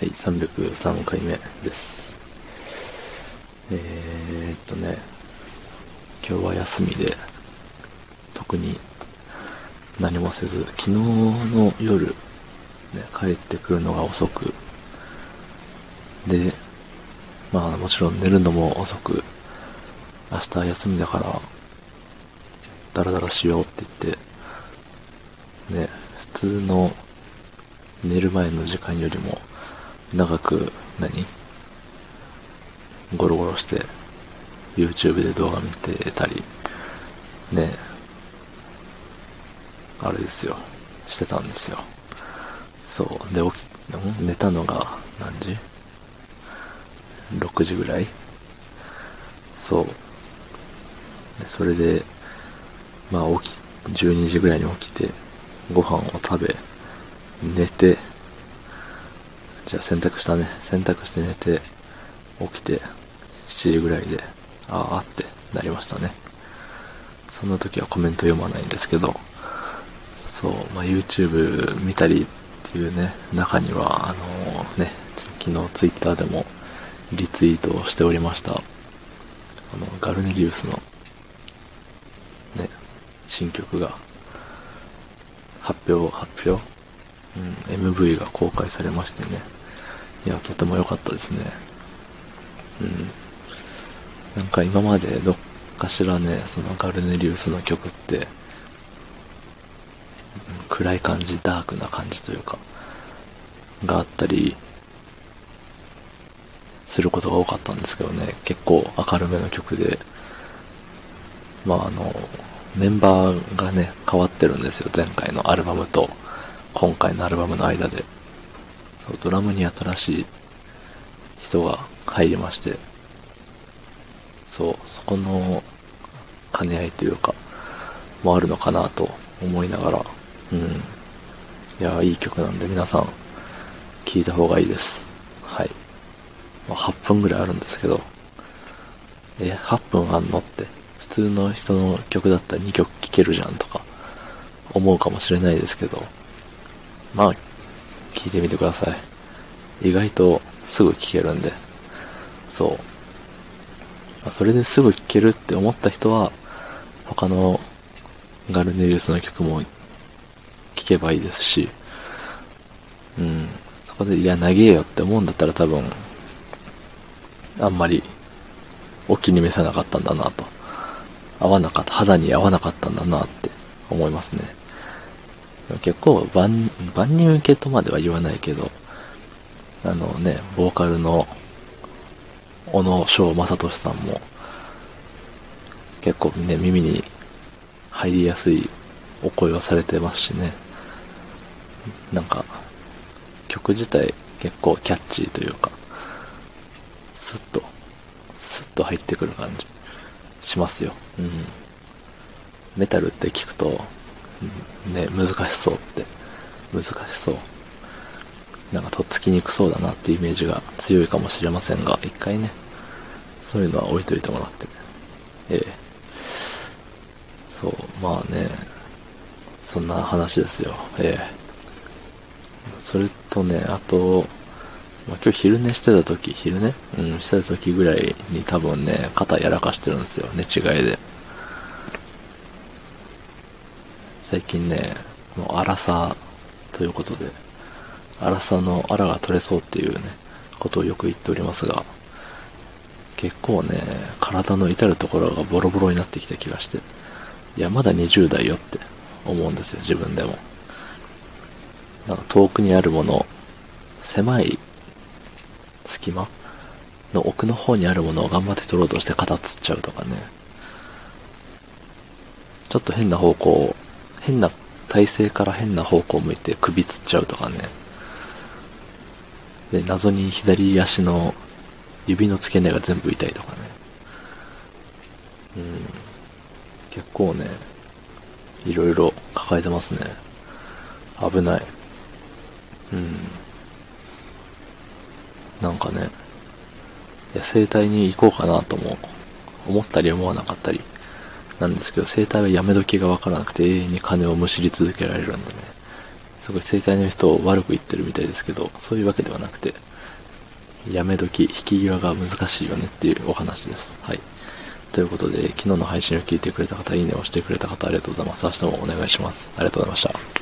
はい、303回目です。えーっとね、今日は休みで、特に何もせず、昨日の夜、ね、帰ってくるのが遅く、で、まあもちろん寝るのも遅く、明日休みだから、ダラダラしようって言って、ね、普通の寝る前の時間よりも長く何？ゴロゴロして YouTube で動画見てたりね。あれですよ。してたんですよ。そう。で起き寝たのが何時 ?6 時ぐらい？そう。でそれでまあ起き12時ぐらいに起きてご飯を食べ寝て、じゃあ洗濯したね。洗濯して寝て、起きて、7時ぐらいで、ああってなりましたね。そんな時はコメント読まないんですけど、そう、まあ、YouTube 見たりっていうね、中には、あのね、昨日 Twitter でもリツイートをしておりました、あの、ガルネリウスの、ね、新曲が、発表、発表？うん、MV が公開されましてね。いや、とても良かったですね。うん。なんか今までどっかしらね、そのガルネリウスの曲って、暗い感じ、ダークな感じというか、があったり、することが多かったんですけどね、結構明るめの曲で、まああの、メンバーがね、変わってるんですよ、前回のアルバムと。今回のアルバムの間で、そう、ドラムに新しい人が入りまして、そう、そこの兼ね合いというか、もあるのかなと思いながら、うん。いや、いい曲なんで皆さん、聴いた方がいいです。はい。まあ、8分ぐらいあるんですけど、え、8分あんのって、普通の人の曲だったら2曲聴けるじゃんとか、思うかもしれないですけど、まあ、聞いてみてください。意外とすぐ聞けるんで。そう。それですぐ聞けるって思った人は、他のガルネリウスの曲も聞けばいいですし、うん。そこで、いや、長えよって思うんだったら多分、あんまりお気に召さなかったんだなと。合わなかった、肌に合わなかったんだなって思いますね。結構万、万人受けとまでは言わないけど、あのね、ボーカルの小野翔正俊さんも、結構ね、耳に入りやすいお声をされてますしね。なんか、曲自体結構キャッチーというか、スッと、スッと入ってくる感じしますよ。うん。メタルって聞くと、ね、難しそうって。難しそう。なんかとっつきにくそうだなっていうイメージが強いかもしれませんが、一回ね、そういうのは置いといてもらって。ええ。そう、まあね、そんな話ですよ。ええ。それとね、あと、まあ、今日昼寝してた時、昼寝？うん、してた時ぐらいに多分ね、肩やらかしてるんですよ、寝違いで。最近ね、もう荒さということで、荒さの荒が取れそうっていうね、ことをよく言っておりますが、結構ね、体の至るところがボロボロになってきた気がして、いや、まだ20代よって思うんですよ、自分でも。なんか遠くにあるもの、狭い隙間の奥の方にあるものを頑張って取ろうとして肩つっちゃうとかね。ちょっと変な方向、変な体勢から変な方向を向いて首つっちゃうとかね。で、謎に左足の指の付け根が全部痛いとかね。うん。結構ね、いろいろ抱えてますね。危ない。うん。なんかね、いや整体に行こうかなとも思ったり思わなかったりなんですけど、整体はやめ時がわからなくて永遠に金をむしり続けられるんでね。すごい整体の人を悪く言ってるみたいですけど、そういうわけではなくて、やめ時、引き際が難しいよねっていうお話です。はい。ということで、昨日の配信を聞いてくれた方、いいねをしてくれた方、ありがとうございます。明日もお願いします。ありがとうございました。